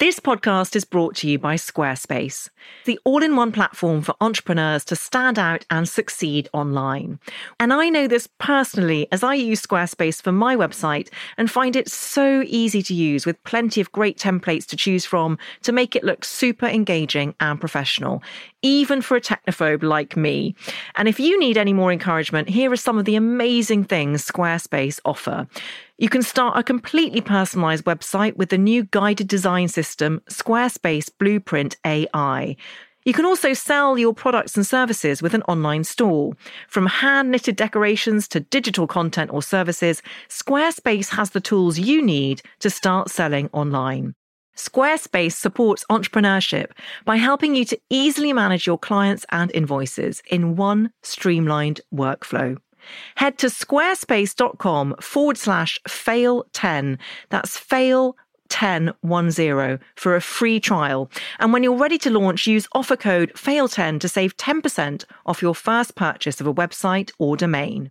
This podcast is brought to you by Squarespace, the all in one platform for entrepreneurs to stand out and succeed online. And I know this personally as I use Squarespace for my website and find it so easy to use with plenty of great templates to choose from to make it look super engaging and professional, even for a technophobe like me. And if you need any more encouragement, here are some of the amazing things Squarespace offer. You can start a completely personalized website with the new guided design system, Squarespace Blueprint AI. You can also sell your products and services with an online store. From hand knitted decorations to digital content or services, Squarespace has the tools you need to start selling online. Squarespace supports entrepreneurship by helping you to easily manage your clients and invoices in one streamlined workflow. Head to squarespace.com forward slash fail 10. That's fail 1010 for a free trial. And when you're ready to launch, use offer code FAIL10 to save 10% off your first purchase of a website or domain.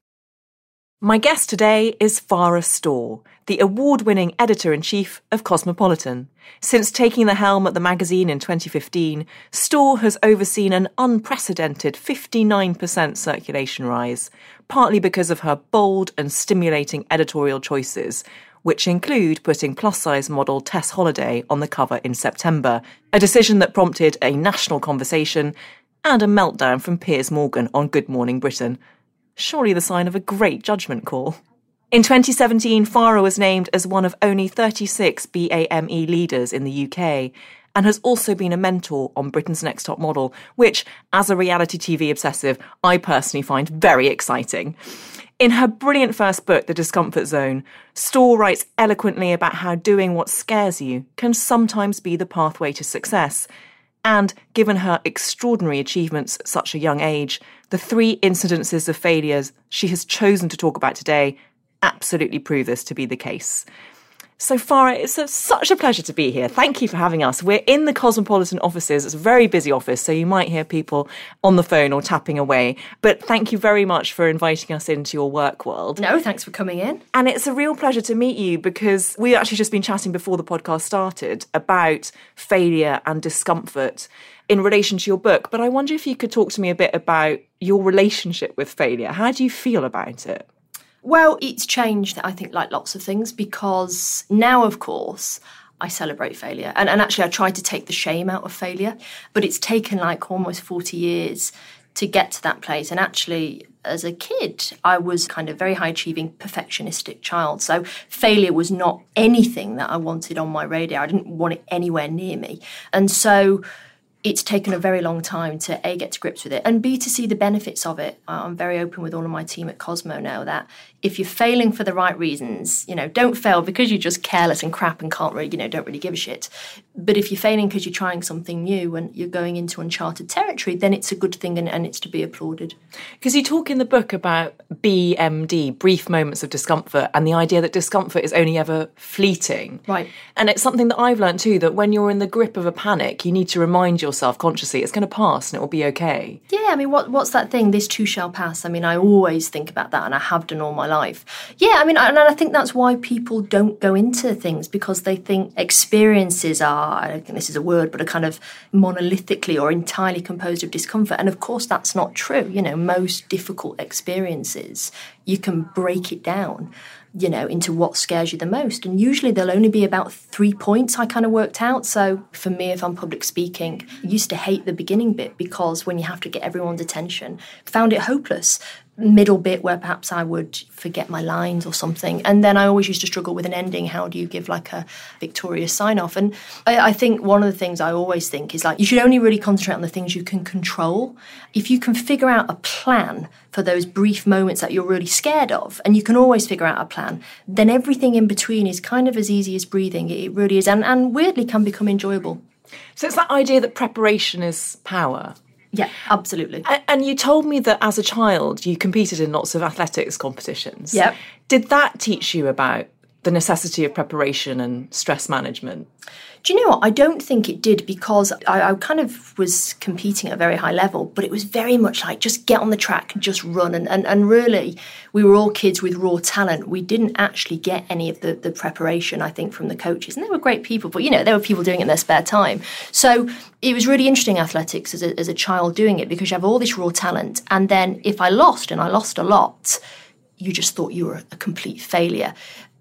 My guest today is Farrah Storr, the award winning editor in chief of Cosmopolitan. Since taking the helm at the magazine in 2015, Storr has overseen an unprecedented 59% circulation rise, partly because of her bold and stimulating editorial choices, which include putting plus size model Tess Holliday on the cover in September, a decision that prompted a national conversation and a meltdown from Piers Morgan on Good Morning Britain surely the sign of a great judgment call. In 2017, Farrah was named as one of only 36 BAME leaders in the UK and has also been a mentor on Britain's Next Top Model, which, as a reality TV obsessive, I personally find very exciting. In her brilliant first book, The Discomfort Zone, Storr writes eloquently about how doing what scares you can sometimes be the pathway to success and given her extraordinary achievements at such a young age, the three incidences of failures she has chosen to talk about today absolutely prove this to be the case. So, Farrah, it's a, such a pleasure to be here. Thank you for having us. We're in the Cosmopolitan offices. It's a very busy office, so you might hear people on the phone or tapping away. But thank you very much for inviting us into your work world. No, thanks for coming in. And it's a real pleasure to meet you because we actually just been chatting before the podcast started about failure and discomfort in relation to your book. But I wonder if you could talk to me a bit about your relationship with failure. How do you feel about it? Well, it's changed, I think, like lots of things, because now, of course, I celebrate failure. And, and actually, I try to take the shame out of failure. But it's taken like almost 40 years to get to that place. And actually, as a kid, I was kind of very high achieving, perfectionistic child. So failure was not anything that I wanted on my radar. I didn't want it anywhere near me. And so it's taken a very long time to a get to grips with it and b to see the benefits of it. I'm very open with all of my team at cosmo now that if you're failing for the right reasons you know don't fail because you're just careless and crap and can't really you know don't really give a shit but if you're failing because you're trying something new and you're going into uncharted territory then it's a good thing and, and it's to be applauded because you talk in the book about bmd brief moments of discomfort and the idea that discomfort is only ever fleeting right and it's something that i've learned too that when you're in the grip of a panic you need to remind yourself consciously, it's going to pass and it will be okay. Yeah, I mean, what what's that thing? This too shall pass. I mean, I always think about that, and I have done all my life. Yeah, I mean, and I think that's why people don't go into things because they think experiences are. I don't think this is a word, but are kind of monolithically or entirely composed of discomfort. And of course, that's not true. You know, most difficult experiences you can break it down you know, into what scares you the most. And usually there'll only be about three points I kind of worked out. So for me, if I'm public speaking, I used to hate the beginning bit because when you have to get everyone's attention, found it hopeless. Middle bit where perhaps I would forget my lines or something. And then I always used to struggle with an ending. How do you give like a victorious sign off? And I, I, think one of the things I always think is like you should only really concentrate on the things you can control. If you can figure out a plan for those brief moments that you're really scared of, and you can always figure out a plan, then everything in between is kind of as easy as breathing. It really is. And, and weirdly can become enjoyable. So it's that idea that preparation is power. Yeah, absolutely. And you told me that as a child you competed in lots of athletics competitions. Yeah. Did that teach you about the necessity of preparation and stress management? Do you know what? I don't think it did because I, I, kind of was competing at a very high level, but it was very much like just get on the track and just run. And, and, and really, we were all kids with raw talent. We didn't actually get any of the, the preparation, I think, from the coaches. And they were great people, but you know, there were people doing it in their spare time. So it was really interesting athletics as a, as a child doing it because you have all this raw talent. And then if I lost, and I lost a lot, you just thought you were a complete failure.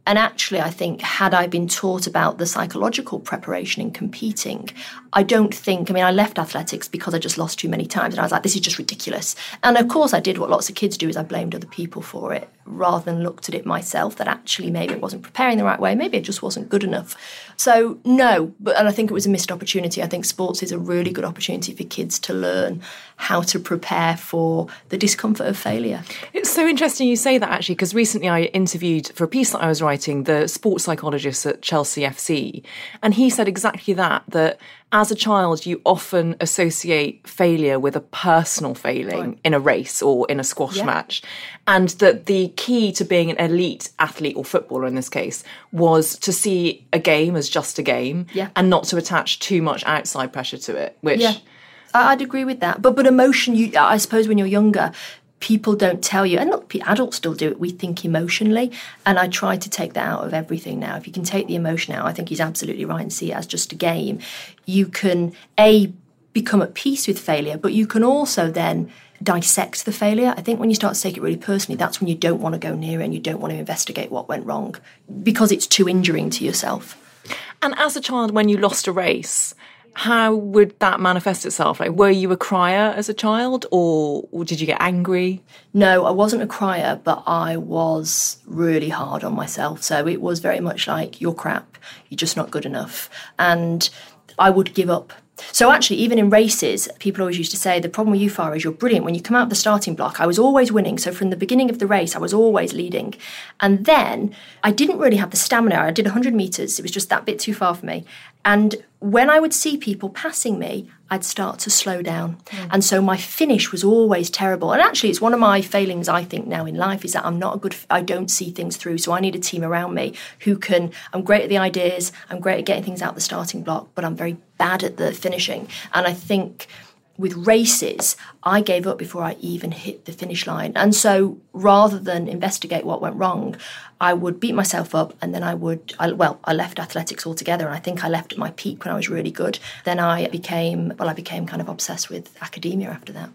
And actually, I think, had I been taught about the psychological preparation in competing, I don't think, I mean, I left athletics because I just lost too many times. And I was like, this is just ridiculous. And of course, I did what lots of kids do is I blamed other people for it rather than looked at it myself that actually maybe it wasn't preparing the right way. Maybe it just wasn't good enough. So, no, but, and I think it was a missed opportunity. I think sports is a really good opportunity for kids to learn how to prepare for the discomfort of failure. It's so interesting you say that actually, because recently I interviewed for a piece that I was writing the sports psychologist at Chelsea FC, and he said exactly that that as a child, you often associate failure with a personal failing right. in a race or in a squash yeah. match. And that the key to being an elite athlete or footballer in this case was to see a game as just a game yeah. and not to attach too much outside pressure to it, which. Yeah. I'd agree with that. But but emotion, you I suppose when you're younger, people don't tell you, and look, adults still do it. We think emotionally, and I try to take that out of everything now. If you can take the emotion out, I think he's absolutely right and see it as just a game. You can a become at peace with failure, but you can also then dissect the failure. I think when you start to take it really personally, that's when you don't want to go near it and you don't want to investigate what went wrong because it's too injuring to yourself. And as a child, when you lost a race, how would that manifest itself? Like, were you a crier as a child, or, or, did you get angry? No, I wasn't a crier, but I was really hard on myself. So it was very much like, you're crap, you're just not good enough. And I would give up. So actually, even in races, people always used to say the problem with you, Farrah, is you're brilliant. When you come out of the starting block, I was always winning. So from the beginning of the race, I was always leading. And then I didn't really have the stamina. I did 100 metres. It was just that bit too far for me. And when I would see people passing me, I'd start to slow down. Mm. And so my finish was always terrible. And actually, it's one of my failings, I think, now in life is that I'm not a good, I don't see things through. So I need a team around me who can, I'm great at the ideas, I'm great at getting things out the starting block, but I'm very bad at the finishing. And I think with races, I gave up before I even hit the finish line. And so rather than investigate what went wrong, I would beat myself up and then I would, I, well, I left athletics altogether. And I think I left at my peak when I was really good. Then I became, well, I became kind of obsessed with academia after that.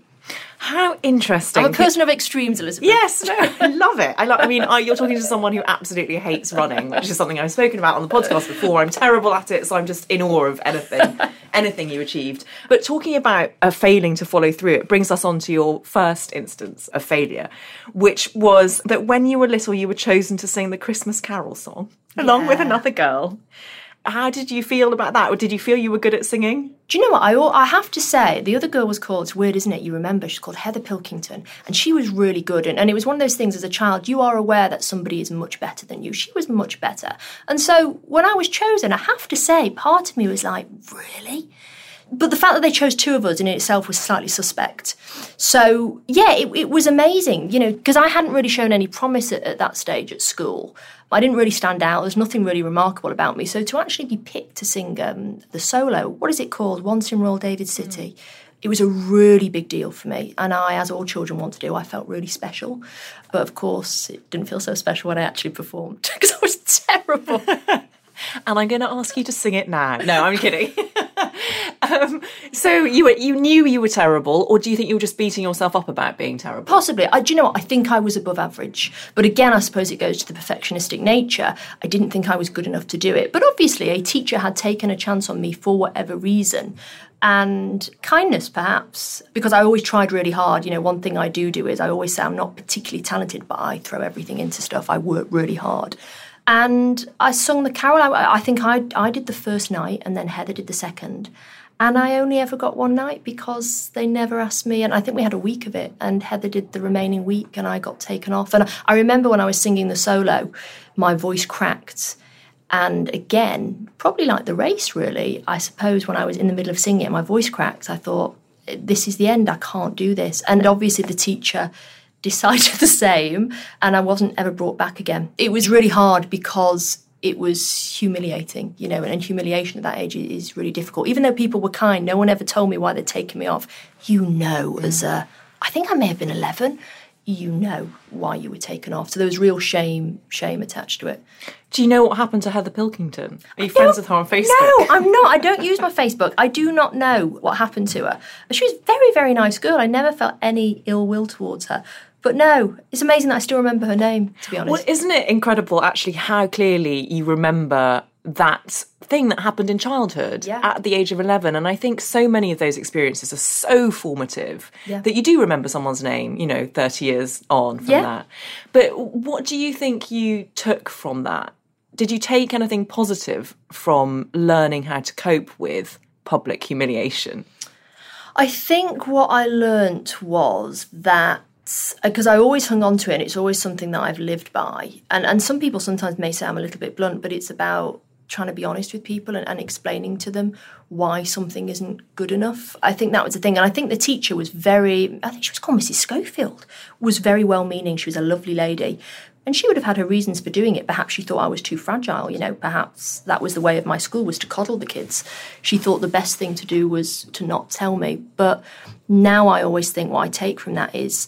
How interesting! I'm a person of extremes, Elizabeth. Yes, no, I love it. I love. I mean, I, you're talking to someone who absolutely hates running, which is something I've spoken about on the podcast before. I'm terrible at it, so I'm just in awe of anything, anything you achieved. But talking about a failing to follow through, it brings us on to your first instance of failure, which was that when you were little, you were chosen to sing the Christmas Carol song along yeah. with another girl. How did you feel about that? Or did you feel you were good at singing? Do you know what? I, I have to say, the other girl was called, it's weird, isn't it? You remember, she's called Heather Pilkington. And she was really good. And, and it was one of those things as a child, you are aware that somebody is much better than you. She was much better. And so when I was chosen, I have to say, part of me was like, really? But the fact that they chose two of us in itself was slightly suspect. So, yeah, it, it was amazing, you know, because I hadn't really shown any promise at, at that stage at school. I didn't really stand out. There's nothing really remarkable about me. So to actually be picked to sing um, the solo, what is it called? Once in Royal David City. Mm. It was a really big deal for me. And I, as all children want to do, I felt really special. But of course, it didn't feel so special when I actually performed because I was terrible. and I'm going to ask you to sing it now. No, I'm kidding. Um, so you were, you knew you were terrible, or do you think you were just beating yourself up about being terrible? Possibly. I, do you know what? I think I was above average. But again, I suppose it goes to the perfectionistic nature. I didn't think I was good enough to do it. But obviously, a teacher had taken a chance on me for whatever reason. and kindness, perhaps, because I always tried really hard. You know, one thing I do do is I always say I'm not particularly talented, but I throw everything into stuff. I work really hard. And I sung the carol. I, I think I, I did the first night, and then Heather did the second. And I only ever got one night because they never asked me. And I think we had a week of it, and Heather did the remaining week, and I got taken off. And I remember when I was singing the solo, my voice cracked. And again, probably like the race, really, I suppose when I was in the middle of singing it, my voice cracked. I thought, this is the end. I can't do this. And obviously, the teacher decided the same, and I wasn't ever brought back again. It was really hard because it was humiliating, you know, and humiliation at that age is really difficult. Even though people were kind, no one ever told me why they'd taken me off. You know, as a, I think I may have been 11, you know why you were taken off. So there was real shame, shame attached to it. Do you know what happened to Heather Pilkington? Are you friends with her on Facebook? No, I'm not. I don't use my Facebook. I do not know what happened to her. She was a very, very nice girl. I never felt any ill will towards her. But no, it's amazing that I still remember her name, to be honest. Well, isn't it incredible actually how clearly you remember that thing that happened in childhood yeah. at the age of 11 and i think so many of those experiences are so formative yeah. that you do remember someone's name you know 30 years on from yeah. that but what do you think you took from that did you take anything positive from learning how to cope with public humiliation i think what i learnt was that because uh, I always hung on to it and it's always something that I've lived by. And and some people sometimes may say I'm a little bit blunt, but it's about trying to be honest with people and, and, explaining to them why something isn't good enough. I think that was the thing. And I think the teacher was very, I think she was called Mrs. Schofield, was very well meaning. She was a lovely lady. And she would have had her reasons for doing it. Perhaps she thought I was too fragile, you know, perhaps that was the way of my school was to coddle the kids. She thought the best thing to do was to not tell me. But now I always think what I take from that is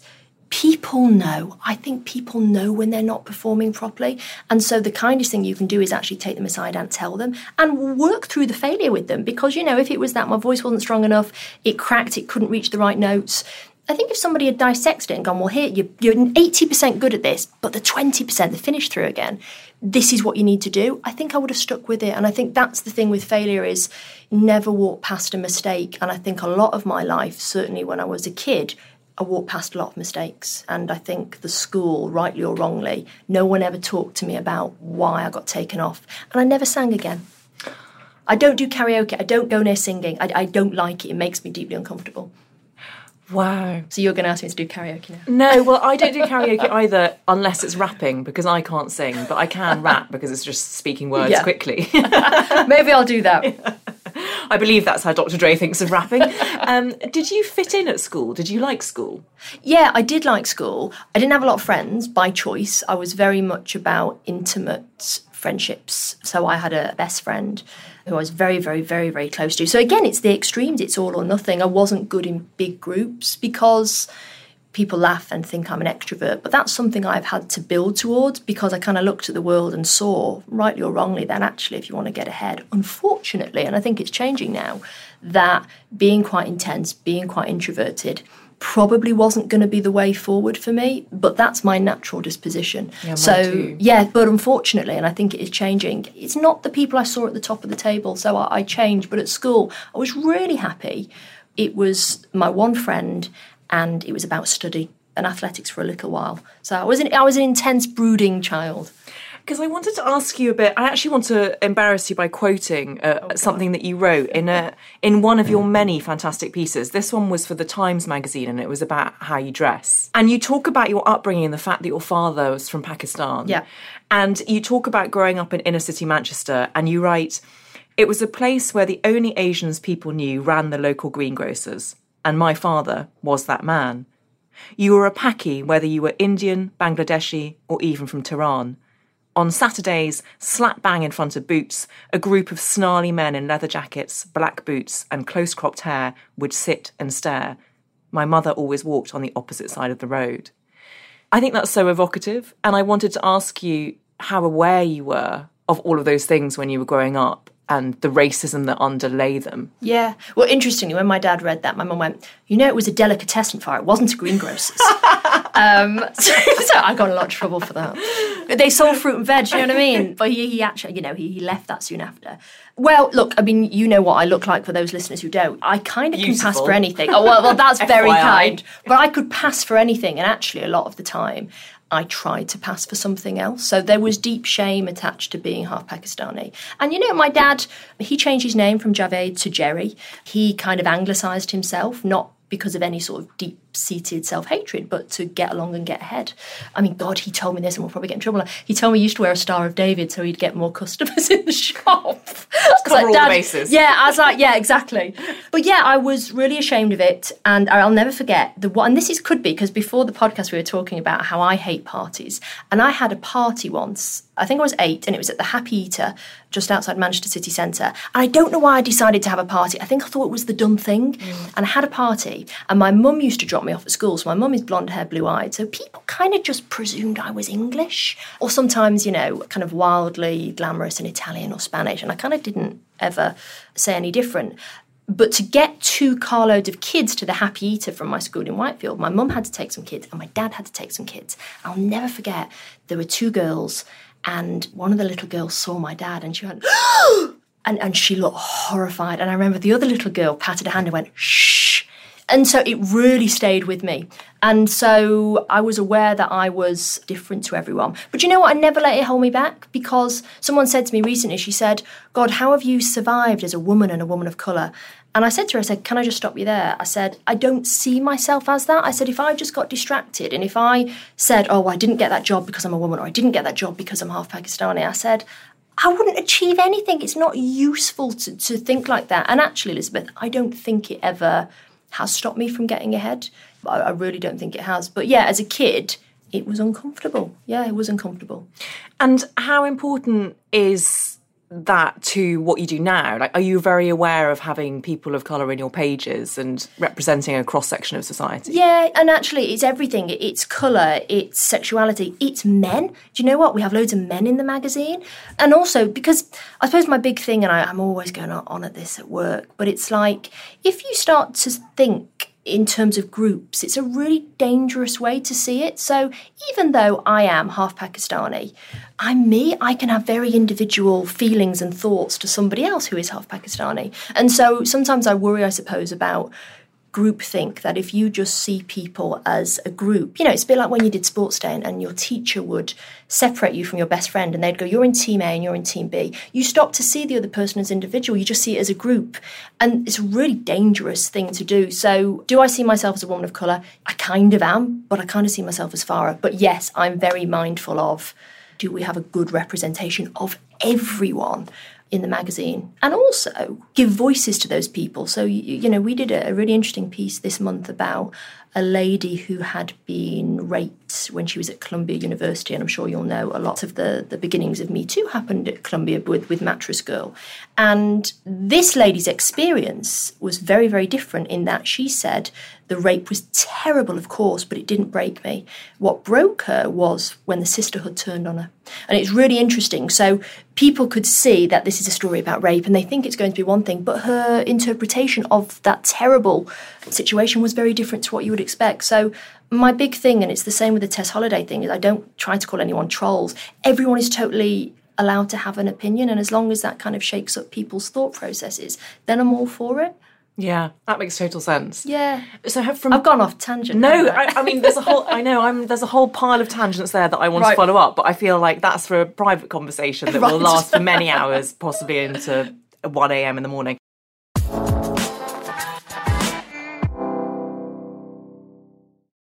people know. I think people know when they're not performing properly. And so the kindest thing you can do is actually take them aside and tell them and work through the failure with them. Because, you know, if it was that my voice wasn't strong enough, it cracked, it couldn't reach the right notes. I think if somebody had dissected it and gone, well, here, you're, you're 80% good at this, but the 20%, the finish through again, this is what you need to do, I think I would have stuck with it. And I think that's the thing with failure is never walk past a mistake. And I think a lot of my life, certainly when I was a kid, I walked past a lot of mistakes, and I think the school, rightly or wrongly, no one ever talked to me about why I got taken off, and I never sang again. I don't do karaoke. I don't go near singing. I, I don't like it. It makes me deeply uncomfortable. Wow. So you're going to ask me to do karaoke now? No, well, I don't do karaoke either unless it's rapping because I can't sing, but I can rap because it's just speaking words Yeah. quickly. Maybe I'll do that. I believe that's how Dr. Dre thinks of rapping. Um, did you fit in at school? Did you like school? Yeah, I did like school. I didn't have a lot of friends by choice. I was very much about intimate friendships. So I had a best friend who I was very, very, very, very close to. So again, it's the extremes, it's all or nothing. I wasn't good in big groups because people laugh and think I'm an extrovert, but that's something I've had to build towards because I kind of looked at the world and saw, rightly or wrongly, that actually, if you want to get ahead, unfortunately, and I think it's changing now, that being quite intense, being quite introverted, probably wasn't going to be the way forward for me, but that's my natural disposition. Yeah, so, yeah, but unfortunately, and I think it is changing, it's not the people I saw at the top of the table, so I, I changed. But at school, I was really happy. It was my one friend, and it was about study and athletics for a little while. So I was an, I was an intense, brooding child. Because I wanted to ask you a bit. I actually want to embarrass you by quoting uh, something that you wrote in a in one of your many fantastic pieces. This one was for the Times magazine, and it was about how you dress. And you talk about your upbringing and the fact that your father was from Pakistan. Yeah. And you talk about growing up in inner city Manchester, and you write, "It was a place where the only Asians people knew ran the local greengrocers, and my father was that man." You were a Paki whether you were Indian, Bangladeshi, or even from Tehran. On Saturdays, slap bang in front of Boots, a group of snarly men in leather jackets, black boots, and close cropped hair would sit and stare. My mother always walked on the opposite side of the road. I think that's so evocative, and I wanted to ask you how aware you were of all of those things when you were growing up and the racism that underlay them. Yeah. Well, interestingly, when my dad read that, my mum went, "You know, it was a delicatessen fire. It wasn't a greengrocer's." Um, so, so, I got a lot of trouble for that. They sold fruit and veg, you know what I mean? But he, he actually, you know, he, he left that soon after. Well, look, I mean, you know what I look like for those listeners who don't. I kind of can pass for anything. Oh, well, well that's very kind. But I could pass for anything. And actually, a lot of the time, I tried to pass for something else. So there was deep shame attached to being half Pakistani. And you know, my dad, he changed his name from Javed to Jerry. He kind of anglicised himself, not because of any sort of deep seated self hatred, but to get along and get ahead. I mean, God, he told me this, and we'll probably get in trouble. He told me he used to wear a Star of David so he'd get more customers in the shop. Cover like, all the bases. Yeah, I was like, yeah, exactly. But yeah, I was really ashamed of it, and I'll never forget the one. And this is could be because before the podcast we were talking about how I hate parties, and I had a party once. I think I was eight, and it was at the Happy Eater just outside Manchester City Centre. And I don't know why I decided to have a party. I think I thought it was the done thing, mm. and I had a party, and my mum used to drop me off at school. So my mum is blonde hair, blue eyed. So people kind of just presumed I was English, or sometimes, you know, kind of wildly glamorous and Italian or Spanish. And I kind of didn't ever say any different. But to get two carloads of kids to the Happy Eater from my school in Whitefield, my mum had to take some kids and my dad had to take some kids. I'll never forget, there were two girls, and one of the little girls saw my dad and she went, and, and she looked horrified. And I remember the other little girl patted her hand and went, shh and so it really stayed with me. And so I was aware that I was different to everyone. But you know what? I never let it hold me back because someone said to me recently, she said, God, how have you survived as a woman and a woman of colour? And I said to her, I said, Can I just stop you there? I said, I don't see myself as that. I said, if I just got distracted and if I said, Oh, I didn't get that job because I'm a woman or I didn't get that job because I'm half Pakistani, I said, I wouldn't achieve anything. It's not useful to, to think like that. And actually, Elizabeth, I don't think it ever has stopped me from getting ahead. I, I really don't think it has. But yeah, as a kid, it was uncomfortable. Yeah, it was uncomfortable. And how important is that to what you do now? Like, are you very aware of having people of colour in your pages and representing a cross section of society? Yeah, and actually, it's everything. It's colour, it's sexuality, it's men. Do you know what? We have loads of men in the magazine. And also, because I suppose my big thing, and I, I'm always going on at this at work, but it's like if you start to think in terms of groups, it's a really dangerous way to see it. So even though I am half Pakistani, I'm me. I can have very individual feelings and thoughts to somebody else who is half Pakistani. And so sometimes I worry, I suppose, about groupthink that if you just see people as a group, you know, it's a bit like when you did sports day and, and, your teacher would separate you from your best friend and they'd go, You're in team A and you're in team B. You stop to see the other person as individual, you just see it as a group. And it's a really dangerous thing to do. So, do I see myself as a woman of colour? I kind of am, but I kind of see myself as Farrah. But yes, I'm very mindful of do we have a good representation of everyone? In the magazine and also give voices to those people. So, you, you know, we did a, a really interesting piece this month about a lady who had been raped when she was at Columbia University, and I'm sure you'll know a lot of the, the beginnings of Me Too happened at Columbia with, with Mattress Girl. And this lady's experience was very, very different in that she said the rape was terrible, of course, but it didn't break me. What broke her was when the sisterhood turned on her. And it's really interesting. So people could see that this is a story about rape and they think it's going to be one thing, but her interpretation of that terrible situation was very different to what you would expect. So my big thing, and it's the same with the Tess Holliday thing, is I don't try to call anyone trolls. Everyone is totally allowed to have an opinion, and as long as that kind of shakes up people's thought processes, then I'm all for it. Yeah, that makes total sense. Yeah. So from I've gone off tangent. No, I, I, mean there's a whole I know I'm there's a whole pile of tangents there that I want right. to follow up, but I feel like that's for a private conversation that right. will last for many hours, possibly into 1 a.m. in the morning.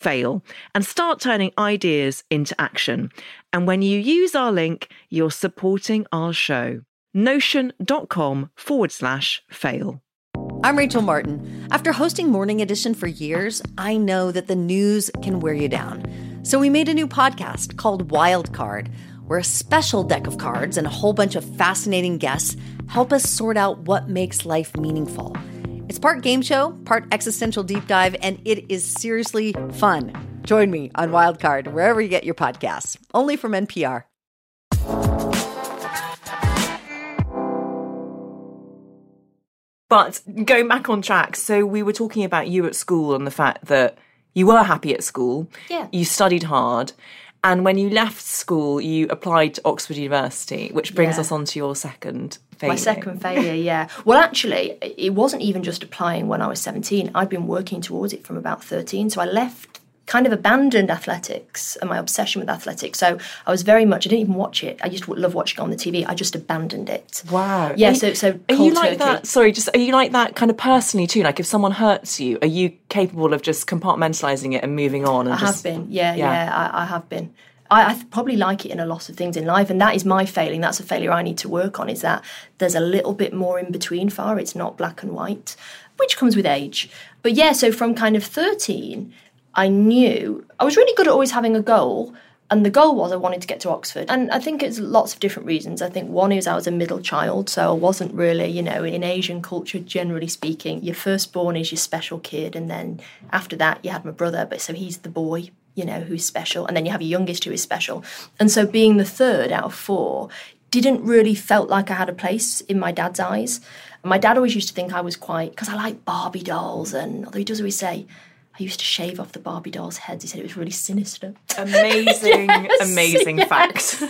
fail, and start turning ideas into action. And when you use our link, you're supporting our show. Notion.com forward slash fail. I'm Rachel Martin. After hosting Morning Edition for years, I know that the news can wear you down. So we made a new podcast called Wild Card, where a special deck of cards and a whole bunch of fascinating guests help us sort out what makes life meaningful. It's part game show, part existential deep dive, and it is seriously fun. Join me on Wildcard, wherever you get your podcasts, only from NPR. But going back on track, so we were talking about you at school and the fact that you were happy at school. Yeah. You studied hard. And when you left school, you applied to Oxford University, which brings Yeah. us on to your second failure. My second failure, yeah. Well, actually, it wasn't even just applying when I was 17. I'd been working towards it from about 13. So I left, kind of abandoned athletics and my obsession with athletics. So I was very much, I didn't even watch it. I used to love watching it on the TV. I just abandoned it. Wow. Yeah, Are so, so Are you like turkey. that? Sorry, just are you like that kind of personally too? Like if someone hurts you, are you capable of just compartmentalizing it and moving on? And I just, have been, yeah, Yeah. yeah, I, I have been. I, I probably like it in a lot of things in life, and that is my failing. That's a failure I need to work on. Is that there's a little bit more in between far. It's not black and white, which comes with age. But yeah, so from kind of 13, I knew I was really good at always having a goal. And the goal was I wanted to get to Oxford. And I think it's lots of different reasons. I think one is I was a middle child, so I wasn't really, you know, in Asian culture, generally speaking, your firstborn is your special kid. And then after that, you had my brother, but so he's the boy, you know, who's special. And then you have your youngest who is special. And so being the third out of four didn't really felt like I had a place in my dad's eyes. My dad always used to think I was quite, because I like Barbie dolls. And although he does always say, I used to shave off the Barbie dolls' heads. He said it was really sinister. Amazing, Yes, amazing yes. fact.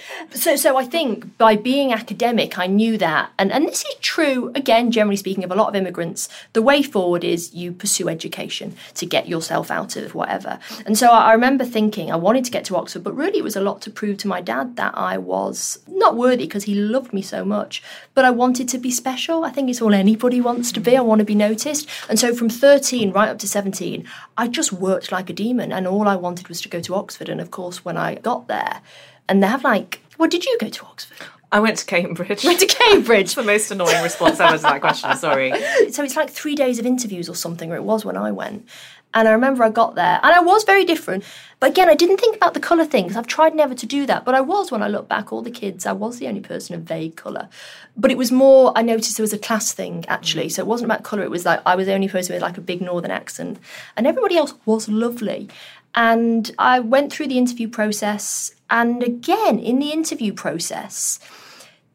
So, so I think by being academic, I knew that, and and this is true again, generally speaking, of a lot of immigrants. The way forward is you pursue education to get yourself out of whatever. And so I, I remember thinking I wanted to get to Oxford, but really it was a lot to prove to my dad that I was not worthy because he loved me so much, but I wanted to be special. I think it's all anybody wants to be. I want to be noticed. And so from 13 right up to 17, I just worked like a demon, and all I wanted was to go to Oxford. And of course, when I got there, and they have like, well, did you go to Oxford? I went to Cambridge. Went to Cambridge. the most annoying response ever to that question. Sorry. so it's like three days of interviews or something, or it was when I went. And I remember I got there, and I was very different. But again, I didn't think about the colour thing because I've tried never to do that. But I was when I look back, all the kids, I was the only person of vague colour. But it was more, I noticed there was a class thing actually. So it wasn't about colour, it was like I was the only person with like a big northern accent, and everybody else was lovely. And I went through the interview process, and again, in the interview process,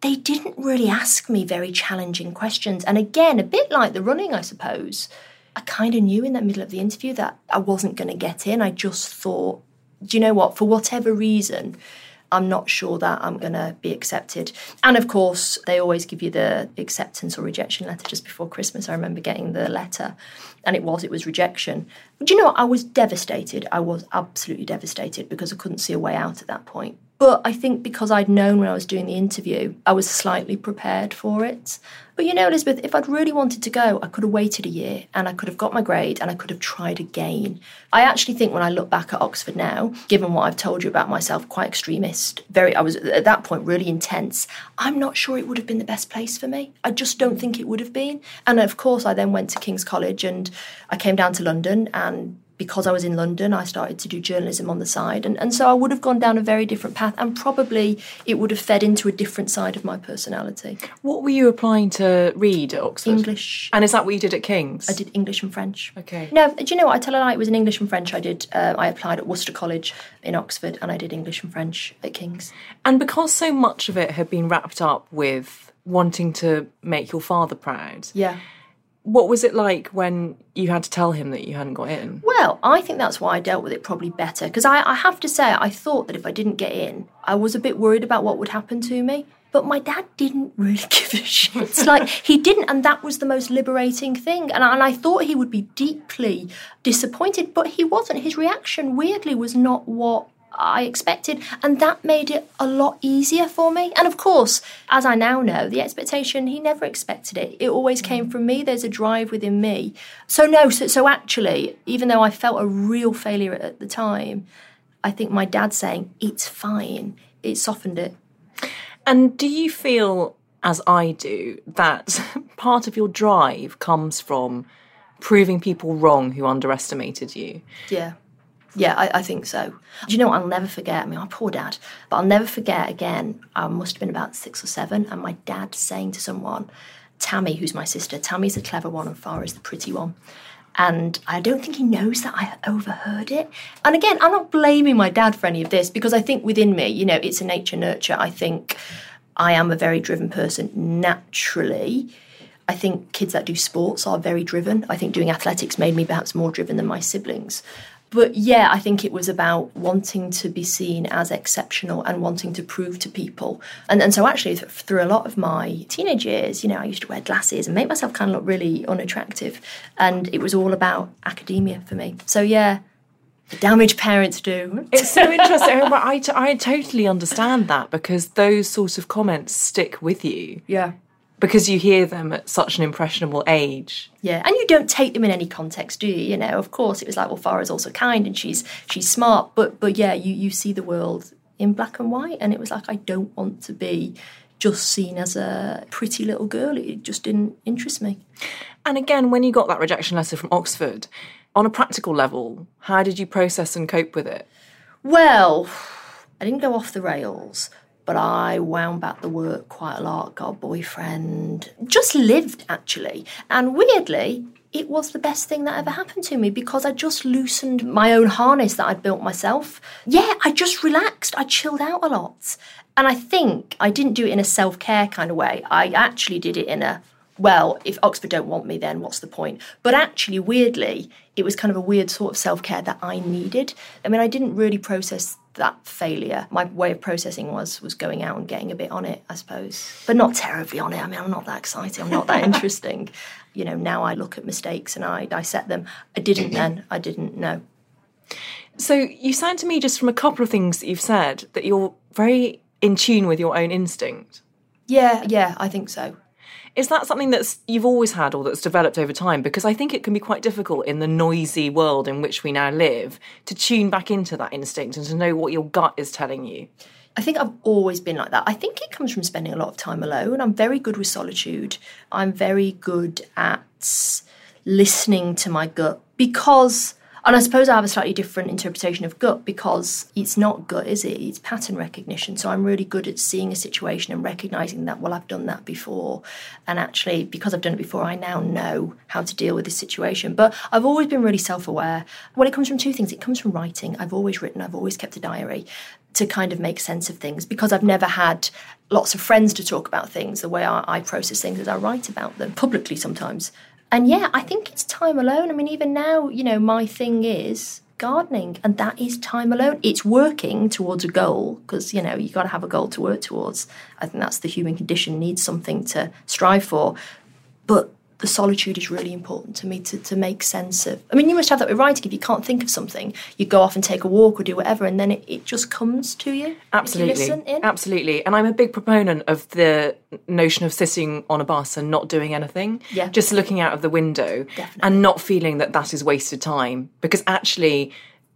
they didn't really ask me very challenging questions. And again, a bit like the running, I suppose, I kind of knew in the middle of the interview that I wasn't going to get in. I just thought, do you know what? For whatever reason, I'm not sure that I'm going to be accepted. And of course, they always give you the acceptance or rejection letter just before Christmas. I remember getting the letter, and it was, it was rejection. But do you know what? I was devastated. I was absolutely devastated because I couldn't see a way out at that point. But I think because I'd known when I was doing the interview, I was slightly prepared for it. But you know, Elizabeth, if I'd really wanted to go, I could have waited a year and I could have got my grade and I could have tried again. I actually think when I look back at Oxford now, given what I've told you about myself, quite extremist, very I was at that point really intense, I'm not sure it would have been the best place for me. I just don't think it would have been. And of course I then went to King's College and I came down to London and because I was in London, I started to do journalism on the side. And, and so I would have gone down a very different path, and probably it would have fed into a different side of my personality. What were you applying to read at Oxford? English. And is that what you did at King's? I did English and French. Okay. No, do you know what? I tell a lie. It was in English and French. I did. Uh, I applied at Worcester College in Oxford, and I did English and French at King's. And because so much of it had been wrapped up with wanting to make your father proud, Yeah. What was it like when you had to tell him that you hadn't got in? Well, I think that's why I dealt with it probably better. Because I, I have to say, I thought that if I didn't get in, I was a bit worried about what would happen to me. But my dad didn't really give a shit. It's like he didn't, and that was the most liberating thing. And I, and I thought he would be deeply disappointed, but he wasn't. His reaction, weirdly, was not what I expected, and that made it a lot easier for me. And of course, as I now know, the expectation he never expected it. It always came from me. There's a drive within me. So no, so, so actually, even though I felt a real failure at the time, I think my dad saying it's fine, it softened it. And do you feel, as I do, that part of your drive comes from proving people wrong who underestimated you? Yeah. Yeah, I, I, think so. Do you know what I'll never forget? I mean, my poor dad, but I'll never forget again. I must have been about six or seven, and my dad saying to someone, Tammy, who's my sister, Tammy's the clever one and Farrah's the pretty one. And I don't think he knows that I overheard it. And again, I'm not blaming my dad for any of this because I think within me, you know, it's a nature nurture. I think I am a very driven person naturally. I think kids that do sports are very driven. I think doing athletics made me perhaps more driven than my siblings. But yeah, I think it was about wanting to be seen as exceptional and wanting to prove to people. And, and so, actually, th- through a lot of my teenage years, you know, I used to wear glasses and make myself kind of look really unattractive. And it was all about academia for me. So, yeah, the damage parents do. It's so interesting. I, t- I totally understand that because those sorts of comments stick with you. Yeah because you hear them at such an impressionable age. Yeah, and you don't take them in any context, do you? You know, of course, it was like, well, Farrah's also kind and she's she's smart, but but yeah, you you see the world in black and white, and it was like I don't want to be just seen as a pretty little girl. It just didn't interest me. And again, when you got that rejection letter from Oxford, on a practical level, how did you process and cope with it? Well, I didn't go off the rails, but I wound back the work quite a lot, got a boyfriend, just lived actually. And weirdly, it was the best thing that ever happened to me because I just loosened my own harness that I'd built myself. Yeah, I just relaxed, I chilled out a lot. And I think I didn't do it in a self care kind of way. I actually did it in a well, if Oxford don't want me, then what's the point? But actually, weirdly, it was kind of a weird sort of self care that I needed. I mean, I didn't really process that failure. My way of processing was was going out and getting a bit on it, I suppose, but not terribly on it. I mean, I'm not that exciting. I'm not that interesting. You know, now I look at mistakes and I dissect them. I didn't mm-hmm. then. I didn't know. So you sound to me just from a couple of things that you've said that you're very in tune with your own instinct. Yeah, yeah, I think so. Is that something that's you've always had or that's developed over time? Because I think it can be quite difficult in the noisy world in which we now live to tune back into that instinct and to know what your gut is telling you. I think I've always been like that. I think it comes from spending a lot of time alone. I'm very good with solitude. I'm very good at listening to my gut because and I suppose I have a slightly different interpretation of gut because it's not gut, is it? It's pattern recognition. So I'm really good at seeing a situation and recognizing that, well, I've done that before. And actually, because I've done it before, I now know how to deal with this situation. But I've always been really self aware. Well, it comes from two things it comes from writing. I've always written, I've always kept a diary to kind of make sense of things because I've never had lots of friends to talk about things. The way I, I process things is I write about them publicly sometimes. And yeah, I think it's time alone. I mean, even now, you know, my thing is gardening, and that is time alone. It's working towards a goal because, you know, you've got to have a goal to work towards. I think that's the human condition, needs something to strive for. But the solitude is really important to me to, to make sense of. I mean, you must have that with writing. If you can't think of something, you go off and take a walk or do whatever, and then it, it just comes to you. Absolutely. You Absolutely. And I'm a big proponent of the notion of sitting on a bus and not doing anything. Yeah. Just looking out of the window Definitely. and not feeling that that is wasted time. Because actually,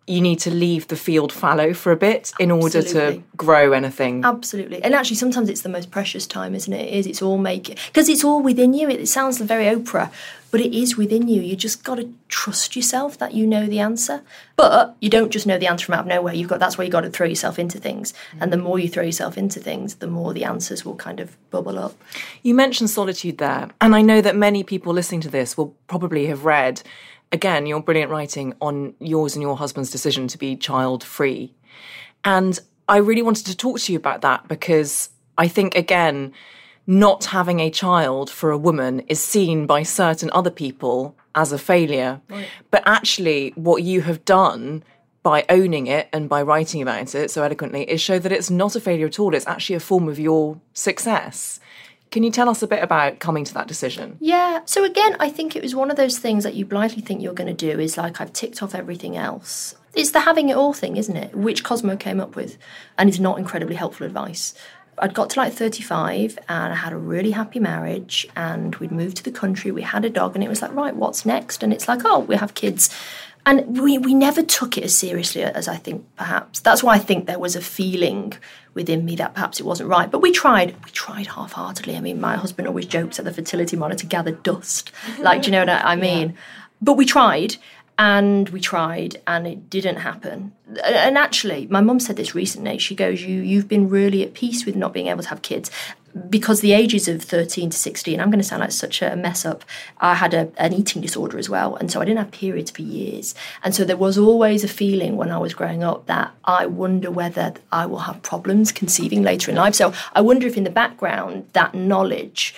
you need to leave the field fallow for a bit in order Absolutely. to grow anything. Absolutely. And actually, sometimes it's the most precious time, isn't it? It is. It's all making, because it's all within you. It sounds very Oprah, but it is within you. You just got to trust yourself that you know the answer. But you don't just know the answer from out of nowhere. You've got that's where you got to throw yourself into things. And the more you throw yourself into things, the more the answers will kind of bubble up. You mentioned solitude there, and I know that many people listening to this will probably have read again your brilliant writing on yours and your husband's decision to be child free. And I really wanted to talk to you about that because I think again not having a child for a woman is seen by certain other people as a failure. Right. But actually, what you have done by owning it and by writing about it so eloquently is show that it's not a failure at all. It's actually a form of your success. Can you tell us a bit about coming to that decision? Yeah. So again, I think it was one of those things that you blindly think you're going to do is like I've ticked off everything else. It's the having it all thing, isn't it? Which Cosmo came up with and is not incredibly helpful advice. I'd got to like 35 and I had a really happy marriage and we'd moved to the country, we had a dog and it was like, right, what's next? And it's like, oh, we have kids. And we, we never took it as seriously as I think perhaps. That's why I think there was a feeling within me that perhaps it wasn't right. But we tried. We tried half heartedly. I mean, my husband always jokes that the fertility monitor gathered dust. Like, do you know what I mean? Yeah. But we tried and we tried and it didn't happen and actually my mum said this recently she goes you you've been really at peace with not being able to have kids because the ages of 13 to 16 i'm going to sound like such a mess up i had a, an eating disorder as well and so i didn't have periods for years and so there was always a feeling when i was growing up that i wonder whether i will have problems conceiving later in life so i wonder if in the background that knowledge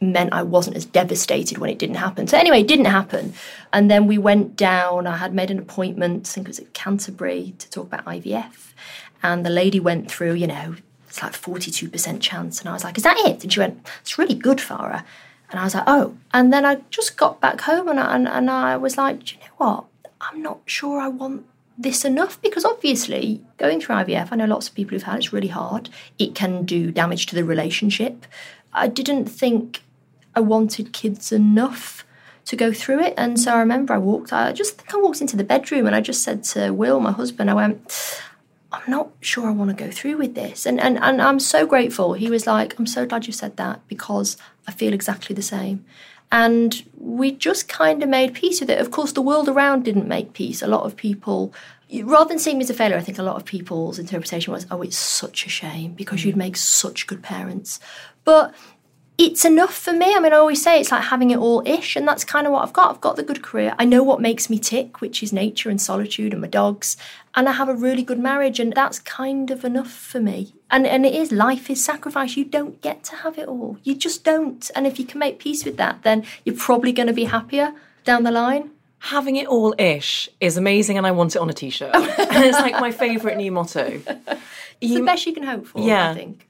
meant I wasn't as devastated when it didn't happen. So anyway, it didn't happen. And then we went down, I had made an appointment, I think it was at Canterbury, to talk about IVF. And the lady went through, you know, it's like 42% chance. And I was like, is that it? And she went, it's really good, Farrah. And I was like, oh. And then I just got back home and I, and, and I was like, do you know what? I'm not sure I want this enough because obviously going through IVF, I know lots of people who've had it, it's really hard. It can do damage to the relationship. I didn't think I wanted kids enough to go through it. And so I remember I walked, I just think I walked into the bedroom and I just said to Will, my husband, I went, I'm not sure I want to go through with this. And, and, and I'm so grateful. He was like, I'm so glad you said that because I feel exactly the same. And we just kind of made peace with it. Of course, the world around didn't make peace. A lot of people, rather than seeing me as a failure, I think a lot of people's interpretation was, oh, it's such a shame because you'd mm. make such good parents. But it's enough for me. I mean, I always say it's like having it all ish, and that's kind of what I've got. I've got the good career. I know what makes me tick, which is nature and solitude and my dogs, and I have a really good marriage, and that's kind of enough for me. And and it is life is sacrifice. You don't get to have it all. You just don't. And if you can make peace with that, then you're probably going to be happier down the line. Having it all ish is amazing, and I want it on a t-shirt. it's like my favourite new motto. It's you, the best you can hope for. Yeah, I think.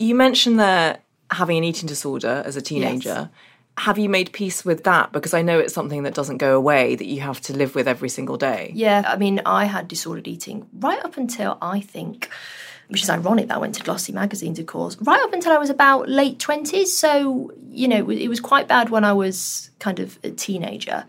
You mentioned that having an eating disorder as a teenager. Yes. Have you made peace with that? Because I know it's something that doesn't go away, that you have to live with every single day. Yeah, I mean, I had disordered eating right up until I think which is ironic that I went to glossy magazines, of course, right up until I was about late 20s. So, you know, it was quite bad when I was kind of a teenager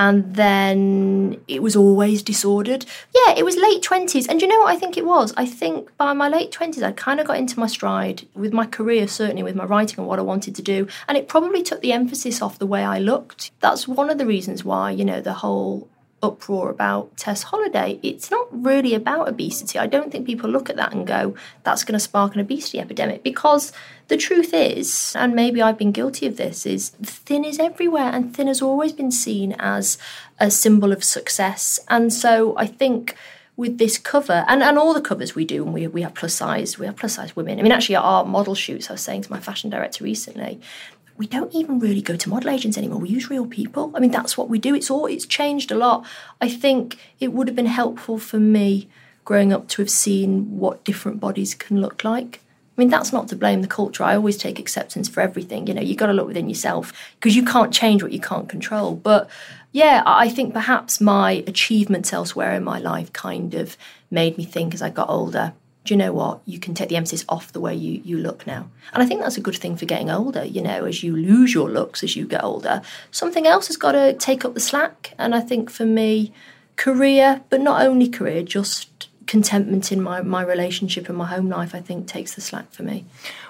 and then it was always disordered. Yeah, it was late 20s. And you know what I think it was? I think by my late 20s, I kind of got into my stride with my career, certainly with my writing and what I wanted to do. And it probably took the emphasis off the way I looked. That's one of the reasons why, you know, the whole uproar about Tess Holliday. It's not really about obesity. I don't think people look at that and go, that's going to spark an obesity epidemic because the truth is, and maybe I've been guilty of this, is thin is everywhere and thin has always been seen as a symbol of success. And so I think with this cover and, and all the covers we do and we, we have plus size we have plus size women i mean actually our model shoots i was saying to my fashion director recently we don't even really go to model agents anymore. We use real people. I mean, that's what we do. It's all it's changed a lot. I think it would have been helpful for me growing up to have seen what different bodies can look like. I mean, that's not to blame the culture. I always take acceptance for everything. You know, you've got to look within yourself because you can't change what you can't control. But yeah, I think perhaps my achievements elsewhere in my life kind of made me think as I got older, do you know what? You can take the emphasis off the way you, you look now. And I think that's a good thing for getting older. You know, as you lose your looks as you get older, something else has got to take up the slack. And I think for me, career, but not only career, just contentment in my, my relationship and my home life, I think takes the slack for me.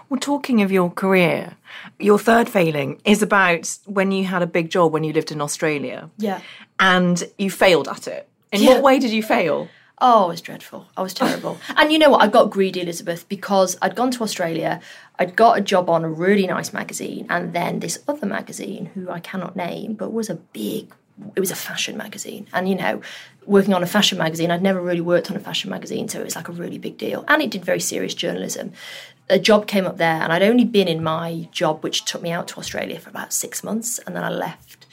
Well, talking of your career, your third failing is about when you had a big job when you lived in Australia. Yeah. And you failed at it. In yeah. what way did you fail? Oh, it was dreadful. I was terrible. and you know what? I got greedy, Elizabeth, because I'd gone to Australia. I'd got a job on a really nice magazine, and then this other magazine, who I cannot name, but was a big it was a fashion magazine. And, you know, working on a fashion magazine, I'd never really worked on a fashion magazine, so it was like a really big deal. And it did very serious journalism. A job came up there, and I'd only been in my job, which took me out to Australia for about six months, and then I left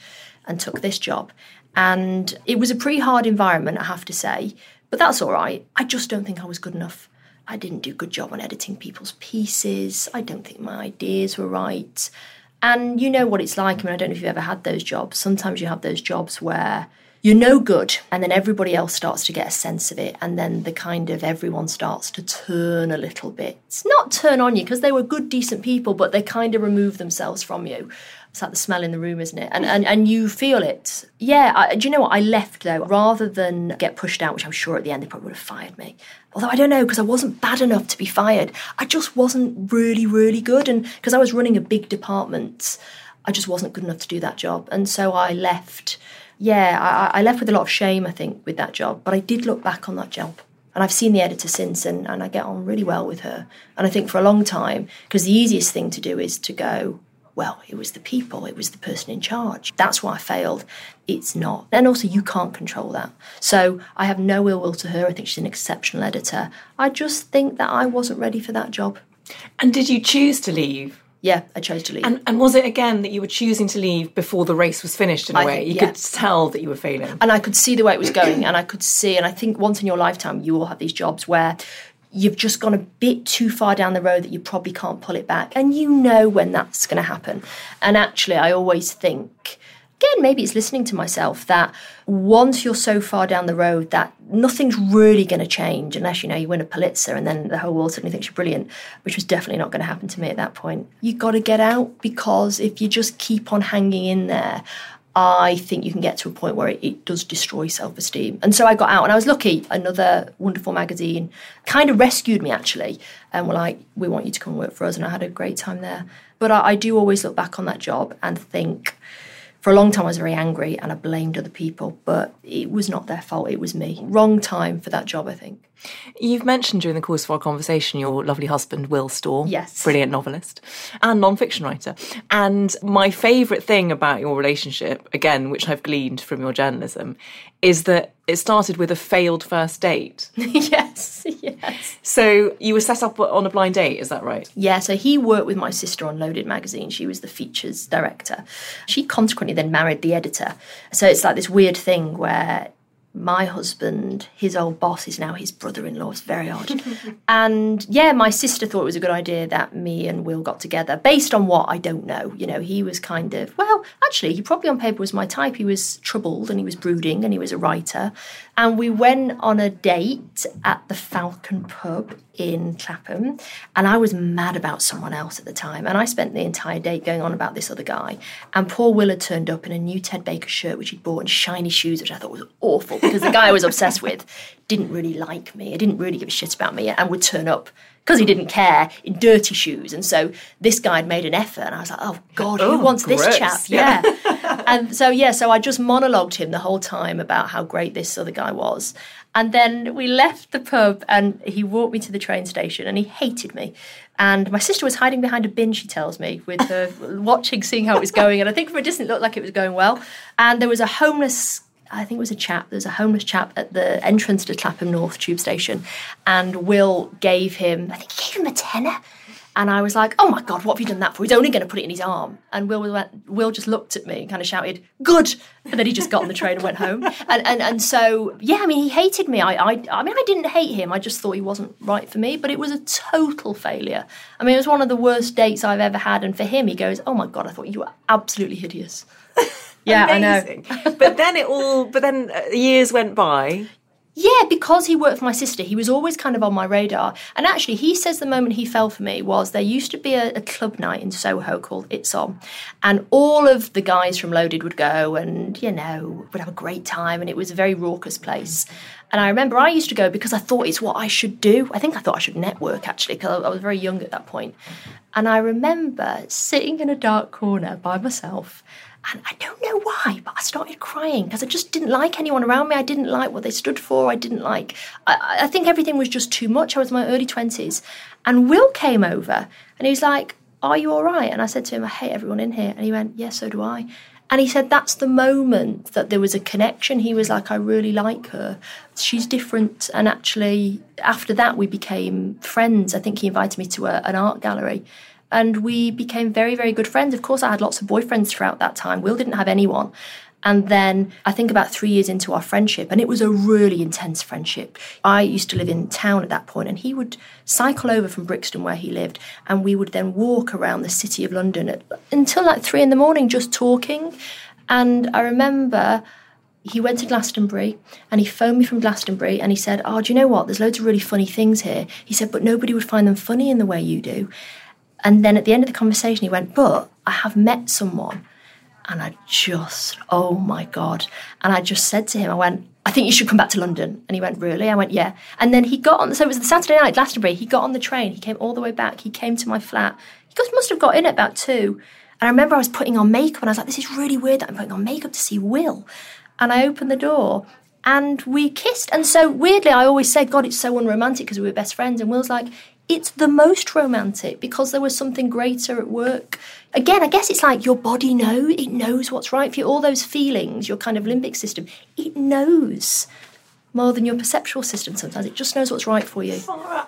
and took this job. And it was a pretty hard environment, I have to say, but that's all right. I just don't think I was good enough. I didn't do a good job on editing people's pieces. I don't think my ideas were right. And you know what it's like. I mean, I don't know if you've ever had those jobs. Sometimes you have those jobs where you're no good and then everybody else starts to get a sense of it and then the kind of everyone starts to turn a little bit it's not turn on you because they were good decent people but they kind of remove themselves from you it's like the smell in the room isn't it? And and, and you feel it. Yeah I, do you know what? I left though. Rather than get pushed out which i'm sure at the end they probably would have fired me. Although i don't know because i wasn't bad enough to be fired. I just wasn't really really good. And because i was running a big department i just wasn't good enough to do that job. And so i left. Yeah, I, I left with a lot of shame, I think, with that job. But I did look back on that job. And I've seen the editor since, and, and I get on really well with her. And I think for a long time, because the easiest thing to do is to go, well, it was the people, it was the person in charge. That's why I failed. It's not. And also, you can't control that. So I have no ill will to her. I think she's an exceptional editor. I just think that I wasn't ready for that job. And did you choose to leave? Yeah, I chose to leave. And, and was it again that you were choosing to leave before the race was finished in a I way? Think, you yeah. could tell that you were failing. And I could see the way it was going. and I could see, and I think once in your lifetime, you will have these jobs where you've just gone a bit too far down the road that you probably can't pull it back. And you know when that's going to happen. And actually, I always think again, maybe it's listening to myself that once you're so far down the road that nothing's really going to change unless you know you win a Pulitzer and then the whole world suddenly thinks you're brilliant, which was definitely not going to happen to me at that point. You've got to get out because if you just keep on hanging in there, I think you can get to a point where it, it, does destroy self esteem. And so I got out and I was lucky. Another wonderful magazine kind of rescued me actually um, and were like, we want you to come work for us. And I had a great time there. But I, I do always look back on that job and think, for a long time I was very angry and I blamed other people, but it was not their fault, it was me. Wrong time for that job, I think. You've mentioned during the course of our conversation your lovely husband, Will Storr. Yes. Brilliant novelist and non-fiction writer. And my favourite thing about your relationship, again, which I've gleaned from your journalism, is that it started with a failed first date. yes, yes. So you were set up on a blind date, is that right? Yeah, so he worked with my sister on Loaded magazine. She was the features director. She consequently then married the editor. So it's like this weird thing where my husband, his old boss, is now his brother in law. It's very odd. and yeah, my sister thought it was a good idea that me and Will got together based on what I don't know. You know, he was kind of, well, actually, he probably on paper was my type. He was troubled and he was brooding and he was a writer. And we went on a date at the Falcon pub in Clapham. And I was mad about someone else at the time. And I spent the entire date going on about this other guy. And poor Will had turned up in a new Ted Baker shirt, which he'd bought, and shiny shoes, which I thought was awful because the guy I was obsessed with didn't really like me. He didn't really give a shit about me and would turn up because he didn't care in dirty shoes. And so this guy had made an effort, and I was like, oh God, oh, who wants gross. this chap? Yeah. yeah. and so, yeah, so I just monologued him the whole time about how great this other guy was. And then we left the pub, and he walked me to the train station, and he hated me. And my sister was hiding behind a bin, she tells me, with her watching, seeing how it was going. And I think from a distance, it looked like it was going well. And there was a homeless I think it was a chap, there's a homeless chap at the entrance to Clapham North tube station, and Will gave him, I think he gave him a tenner. And I was like, oh my God, what have you done that for? He's only going to put it in his arm. And Will, went, Will just looked at me and kind of shouted, good. And then he just got on the train and went home. And, and, and so, yeah, I mean, he hated me. I, I, I mean, I didn't hate him. I just thought he wasn't right for me. But it was a total failure. I mean, it was one of the worst dates I've ever had. And for him, he goes, oh my God, I thought you were absolutely hideous. Yeah, Amazing. I know. but then it all, but then uh, years went by. Yeah, because he worked for my sister, he was always kind of on my radar. And actually, he says the moment he fell for me was there used to be a, a, club night in Soho called It's On. And all of the guys from Loaded would go and, you know, would have a great time. And it was a very raucous place. And I remember I used to go because I thought it's what I should do. I think I thought I should network actually, because I was very young at that point. And I remember sitting in a dark corner by myself and I don't know why, but I started crying because I just didn't like anyone around me. I didn't like what they stood for. I didn't like, I, I think everything was just too much. I was in my early 20s. And Will came over and he was like, Are you all right? And I said to him, I hate everyone in here. And he went, Yeah, so do I. And he said that's the moment that there was a connection. He was like, I really like her. She's different. And actually, after that, we became friends. I think he invited me to a, an art gallery and we became very, very good friends. Of course, I had lots of boyfriends throughout that time. Will didn't have anyone. And then I think about three years into our friendship, and it was a really intense friendship. I used to live in town at that point, and he would cycle over from Brixton, where he lived, and we would then walk around the city of London at, until like three in the morning just talking. And I remember he went to Glastonbury and he phoned me from Glastonbury and he said, Oh, do you know what? There's loads of really funny things here. He said, But nobody would find them funny in the way you do. And then at the end of the conversation, he went, But I have met someone and I just, oh my God. And I just said to him, I went, I think you should come back to London. And he went, Really? I went, Yeah. And then he got on, so it was the Saturday night, Glastonbury. He got on the train. He came all the way back. He came to my flat. He must have got in at about two. And I remember I was putting on makeup and I was like, This is really weird that I'm putting on makeup to see Will. And I opened the door and we kissed. And so weirdly, I always say, God, it's so unromantic because we were best friends. And Will's like, it's the most romantic because there was something greater at work. Again, I guess it's like your body knows, it knows what's right for you. All those feelings, your kind of limbic system, it knows more than your perceptual system sometimes. It just knows what's right for you.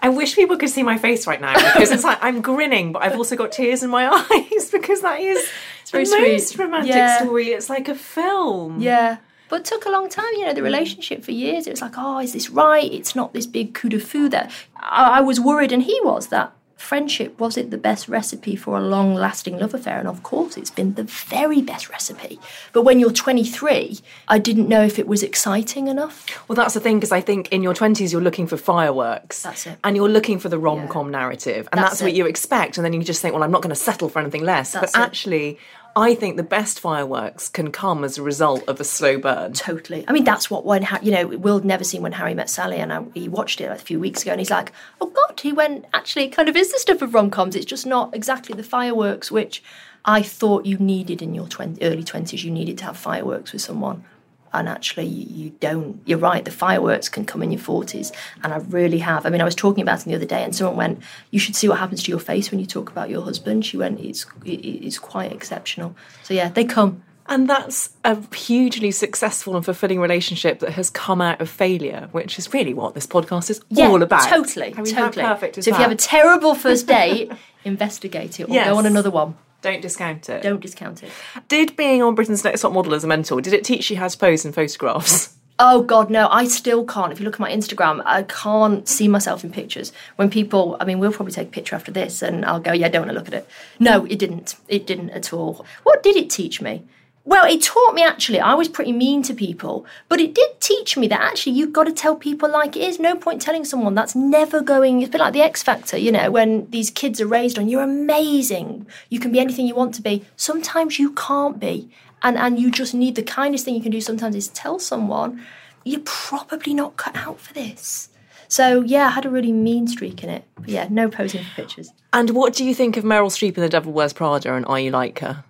I wish people could see my face right now because it's like I'm grinning, but I've also got tears in my eyes because that is it's very the sweet. most romantic yeah. story. It's like a film. Yeah. But it took a long time, you know, the mm. relationship for years. It was like, oh, is this right? It's not this big coup de fou that I, I was worried, and he was that friendship was it the best recipe for a long lasting love affair and of course it's been the very best recipe. But when you're 23 i didn't know if it was exciting enough. Well that's the thing because i think in your 20s you're looking for fireworks. That's it. And you're looking for the rom-com yeah. narrative. And that's, that's what you expect. And then you just think well i'm not going to settle for anything less. That's but actually I think the best fireworks can come as a result of a slow burn. Totally. I mean, that's what when you know Will never seen when Harry met Sally, and I, he watched it a few weeks ago, and he's like, "Oh God!" He went, "Actually, kind of is the stuff of rom coms. It's just not exactly the fireworks which I thought you needed in your 20, early twenties. You needed to have fireworks with someone." And actually you don't you're right the fireworks can come in your 40s and i really have i mean i was talking about it the other day and someone went you should see what happens to your face when you talk about your husband she went it's it's quite exceptional so yeah they come and that's a hugely successful and fulfilling relationship that has come out of failure, which is really what this podcast is yeah, all about. Totally, I mean, totally. perfect so that? if you have a terrible first date, investigate it or yes. go on another one. Don't discount it. Don't discount it. Did being on Britain's Next Top Model as a mentor, did it teach you how to pose in photographs? Oh God, no! I still can't. If you look at my Instagram, I can't see myself in pictures. When people, I mean, we'll probably take a picture after this, and I'll go, "Yeah, I don't want to look at it." No, it didn't. It didn't at all. What did it teach me? Well, it taught me actually, I was pretty mean to people, but it did teach me that actually you've got to tell people like it is. No point telling someone that's never going, it's a bit like the X Factor, you know, when these kids are raised on, you're amazing, you can be anything you want to be. Sometimes you can't be. And, and you just need the kindest thing you can do sometimes is tell someone, you're probably not cut out for this. So yeah, I had a really mean streak in it. But yeah, no posing for pictures. And what do you think of Meryl Streep in The Devil Wears Prada and Are You Like Her?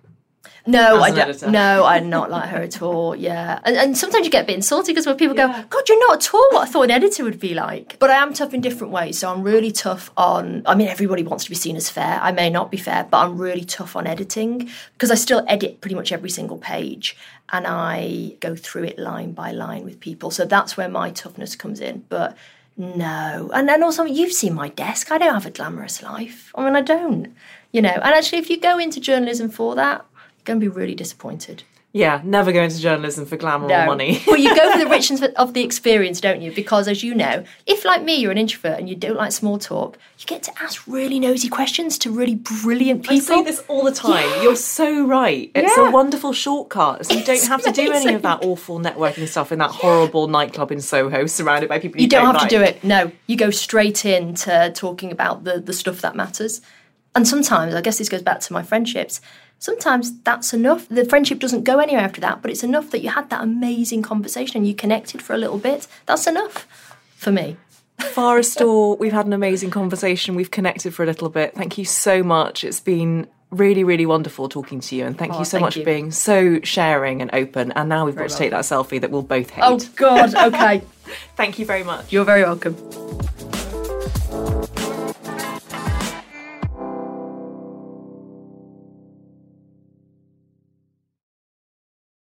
No, I don't. No, I'm not like her at all. Yeah, and, and sometimes you get a bit insulted because when people yeah. go, "God, you're not at all what I thought an editor would be like." But I am tough in different ways. So I'm really tough on. I mean, everybody wants to be seen as fair. I may not be fair, but I'm really tough on editing because I still edit pretty much every single page, and I go through it line by line with people. So that's where my toughness comes in. But no, and then also you've seen my desk. I don't have a glamorous life. I mean, I don't. You know, and actually, if you go into journalism for that, going to be really disappointed. Yeah, never go into journalism for glamour no. or money. well, you go for the richness of the experience, don't you? Because as you know, if like me, you're an introvert and you don't like small talk, you get to ask really nosy questions to really brilliant people. I say this all the time. Yeah. You're so right. It's yeah. a wonderful shortcut. So you don't have to do any of that awful networking stuff in that yeah. horrible nightclub in Soho surrounded by people you, you don't, don't have like. to do it. No, you go straight into talking about the, the stuff that matters. And sometimes, I guess this goes back to my friendships sometimes that's enough. The friendship doesn't go anywhere after that, but it's enough that you had that amazing conversation and you connected for a little bit. That's enough for me. Farrah we've had an amazing conversation. We've connected for a little bit. Thank you so much. It's been really, really wonderful talking to you. And thank oh, you so thank much you. for being so sharing and open. And now we've very got to take that selfie that we'll both hate. Oh, God. Okay. thank you very much. You're very welcome.